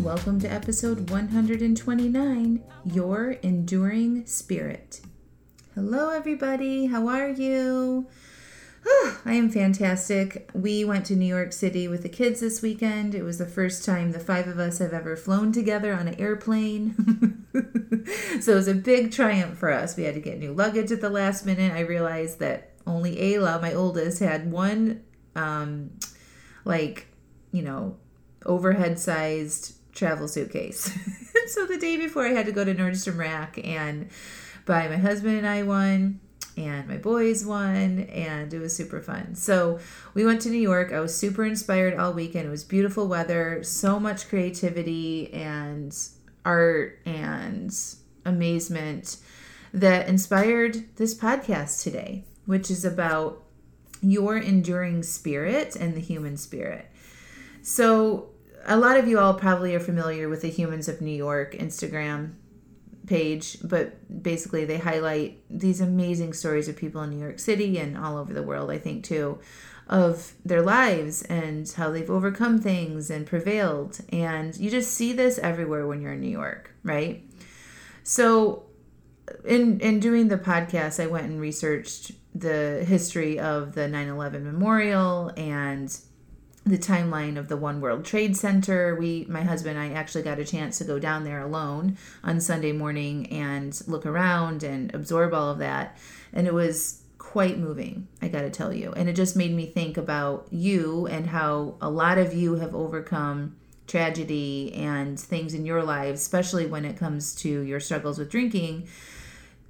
Welcome to episode 129 Your Enduring Spirit. Hello, everybody. How are you? I am fantastic. We went to New York City with the kids this weekend. It was the first time the five of us have ever flown together on an airplane. so it was a big triumph for us. We had to get new luggage at the last minute. I realized that only Ayla, my oldest, had one, um, like, you know, overhead sized travel suitcase. so the day before, I had to go to Nordstrom Rack and buy my husband and I one and my boys one and it was super fun. So we went to New York. I was super inspired all weekend. It was beautiful weather, so much creativity and art and amazement that inspired this podcast today, which is about your enduring spirit and the human spirit. So a lot of you all probably are familiar with the Humans of New York Instagram page, but basically they highlight these amazing stories of people in New York City and all over the world, I think, too, of their lives and how they've overcome things and prevailed. And you just see this everywhere when you're in New York, right? So, in in doing the podcast, I went and researched the history of the 9/11 memorial and the timeline of the One World Trade Center. We, my husband and I, actually got a chance to go down there alone on Sunday morning and look around and absorb all of that. And it was quite moving, I got to tell you. And it just made me think about you and how a lot of you have overcome tragedy and things in your lives, especially when it comes to your struggles with drinking.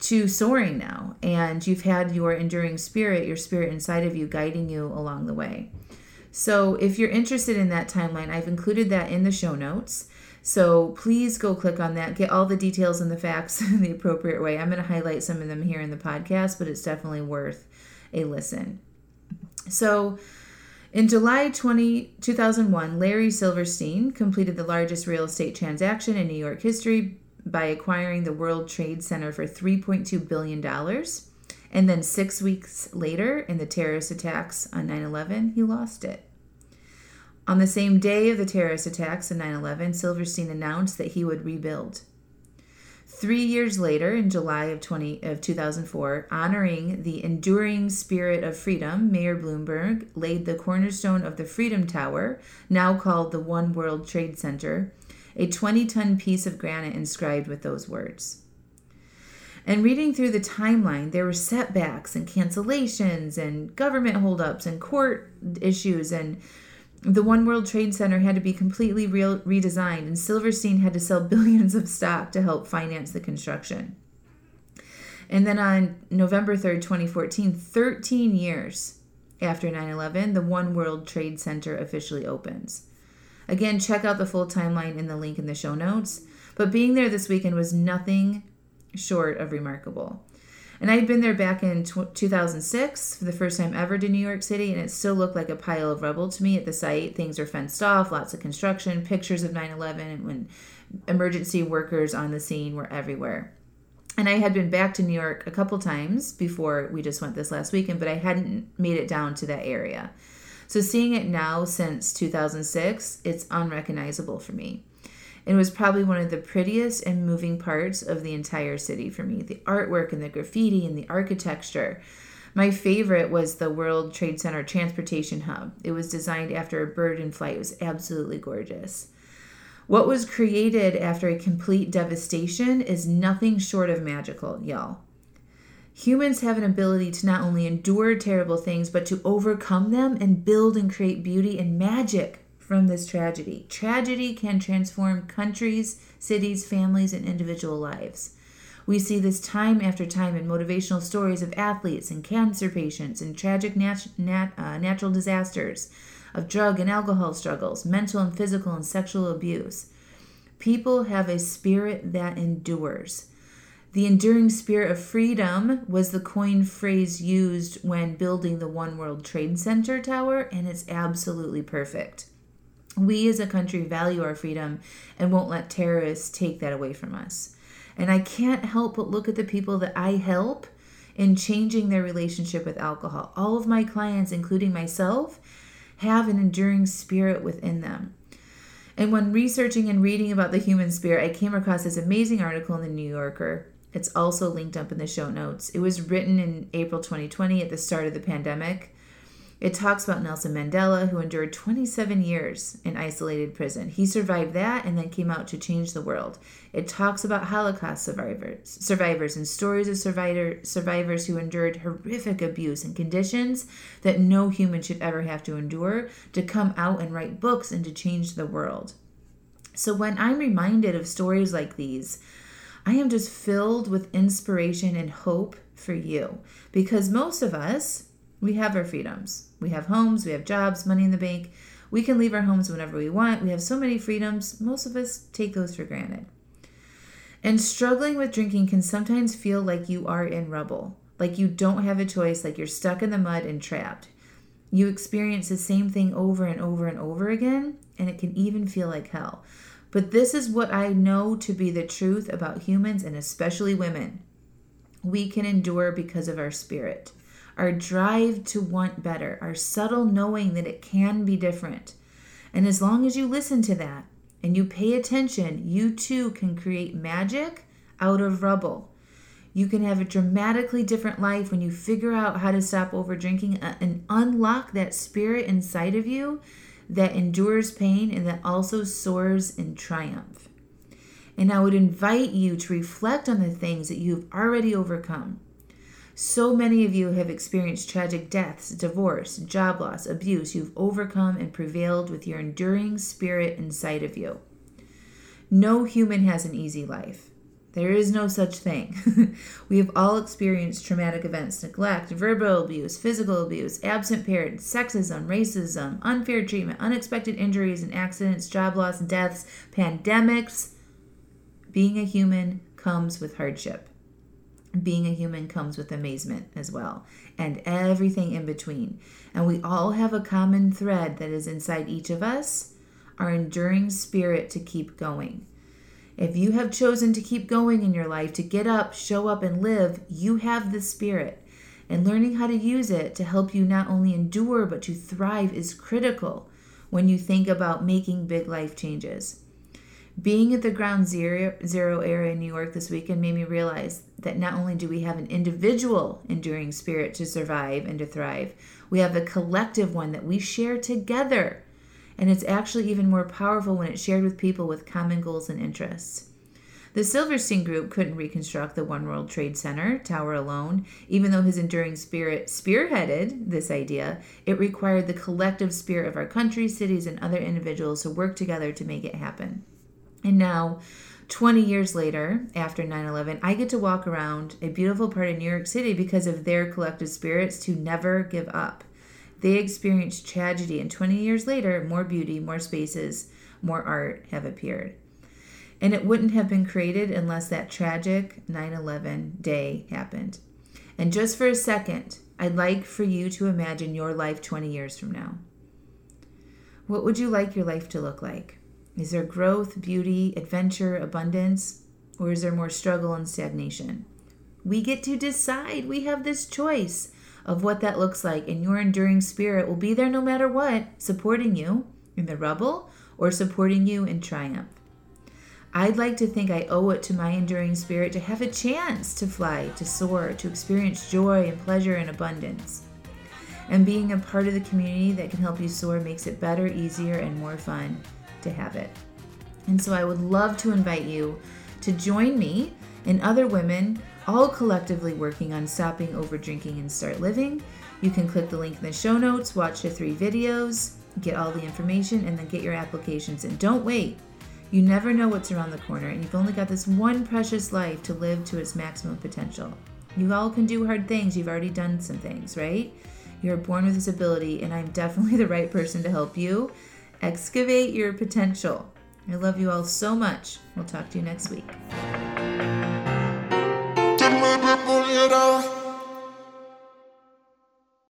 To soaring now, and you've had your enduring spirit, your spirit inside of you, guiding you along the way. So if you're interested in that timeline, I've included that in the show notes. So please go click on that, get all the details and the facts in the appropriate way. I'm going to highlight some of them here in the podcast, but it's definitely worth a listen. So in July 20, 2001, Larry Silverstein completed the largest real estate transaction in New York history by acquiring the World Trade Center for $3.2 billion. And then six weeks later, in the terrorist attacks on 9 11, he lost it. On the same day of the terrorist attacks on 9 11, Silverstein announced that he would rebuild. Three years later, in July of, 20, of 2004, honoring the enduring spirit of freedom, Mayor Bloomberg laid the cornerstone of the Freedom Tower, now called the One World Trade Center, a 20 ton piece of granite inscribed with those words. And reading through the timeline, there were setbacks and cancellations and government holdups and court issues and the One World Trade Center had to be completely re- redesigned, and Silverstein had to sell billions of stock to help finance the construction. And then on November 3rd, 2014, 13 years after 9 11, the One World Trade Center officially opens. Again, check out the full timeline in the link in the show notes. But being there this weekend was nothing short of remarkable. And I'd been there back in 2006 for the first time ever to New York City, and it still looked like a pile of rubble to me at the site. Things are fenced off, lots of construction, pictures of 9 11, and when emergency workers on the scene were everywhere. And I had been back to New York a couple times before we just went this last weekend, but I hadn't made it down to that area. So seeing it now since 2006, it's unrecognizable for me. It was probably one of the prettiest and moving parts of the entire city for me. The artwork and the graffiti and the architecture. My favorite was the World Trade Center Transportation Hub. It was designed after a bird in flight. It was absolutely gorgeous. What was created after a complete devastation is nothing short of magical, y'all. Humans have an ability to not only endure terrible things, but to overcome them and build and create beauty and magic from this tragedy. Tragedy can transform countries, cities, families, and individual lives. We see this time after time in motivational stories of athletes and cancer patients and tragic nat- nat- uh, natural disasters, of drug and alcohol struggles, mental and physical and sexual abuse. People have a spirit that endures. The enduring spirit of freedom was the coin phrase used when building the One World Trade Center tower, and it's absolutely perfect. We as a country value our freedom and won't let terrorists take that away from us. And I can't help but look at the people that I help in changing their relationship with alcohol. All of my clients, including myself, have an enduring spirit within them. And when researching and reading about the human spirit, I came across this amazing article in the New Yorker. It's also linked up in the show notes. It was written in April 2020 at the start of the pandemic. It talks about Nelson Mandela, who endured 27 years in isolated prison. He survived that and then came out to change the world. It talks about Holocaust survivors, survivors and stories of survivor, survivors who endured horrific abuse and conditions that no human should ever have to endure to come out and write books and to change the world. So when I'm reminded of stories like these, I am just filled with inspiration and hope for you because most of us we have our freedoms. We have homes, we have jobs, money in the bank. We can leave our homes whenever we want. We have so many freedoms. Most of us take those for granted. And struggling with drinking can sometimes feel like you are in rubble, like you don't have a choice, like you're stuck in the mud and trapped. You experience the same thing over and over and over again, and it can even feel like hell. But this is what I know to be the truth about humans and especially women. We can endure because of our spirit our drive to want better, our subtle knowing that it can be different. And as long as you listen to that and you pay attention, you too can create magic out of rubble. You can have a dramatically different life when you figure out how to stop over drinking uh, and unlock that spirit inside of you that endures pain and that also soars in triumph. And I would invite you to reflect on the things that you've already overcome. So many of you have experienced tragic deaths, divorce, job loss, abuse. You've overcome and prevailed with your enduring spirit inside of you. No human has an easy life. There is no such thing. we have all experienced traumatic events neglect, verbal abuse, physical abuse, absent parents, sexism, racism, unfair treatment, unexpected injuries and accidents, job loss, deaths, pandemics. Being a human comes with hardship being a human comes with amazement as well, and everything in between. And we all have a common thread that is inside each of us our enduring spirit to keep going. If you have chosen to keep going in your life, to get up, show up, and live, you have the spirit. And learning how to use it to help you not only endure but to thrive is critical when you think about making big life changes. Being at the ground zero, zero area in New York this weekend made me realize that not only do we have an individual enduring spirit to survive and to thrive, we have a collective one that we share together. And it's actually even more powerful when it's shared with people with common goals and interests. The Silverstein Group couldn't reconstruct the One World Trade Center tower alone, even though his enduring spirit spearheaded this idea. It required the collective spirit of our country, cities, and other individuals to work together to make it happen. And now, 20 years later, after 9 11, I get to walk around a beautiful part of New York City because of their collective spirits to never give up. They experienced tragedy, and 20 years later, more beauty, more spaces, more art have appeared. And it wouldn't have been created unless that tragic 9 11 day happened. And just for a second, I'd like for you to imagine your life 20 years from now. What would you like your life to look like? Is there growth, beauty, adventure, abundance, or is there more struggle and stagnation? We get to decide. We have this choice of what that looks like, and your enduring spirit will be there no matter what, supporting you in the rubble or supporting you in triumph. I'd like to think I owe it to my enduring spirit to have a chance to fly, to soar, to experience joy and pleasure and abundance. And being a part of the community that can help you soar makes it better, easier, and more fun to have it. And so I would love to invite you to join me and other women, all collectively working on stopping over drinking and start living. You can click the link in the show notes, watch the three videos, get all the information, and then get your applications. And don't wait. You never know what's around the corner, and you've only got this one precious life to live to its maximum potential. You all can do hard things. You've already done some things, right? You're born with this ability, and I'm definitely the right person to help you excavate your potential. I love you all so much. We'll talk to you next week me, me pudiera.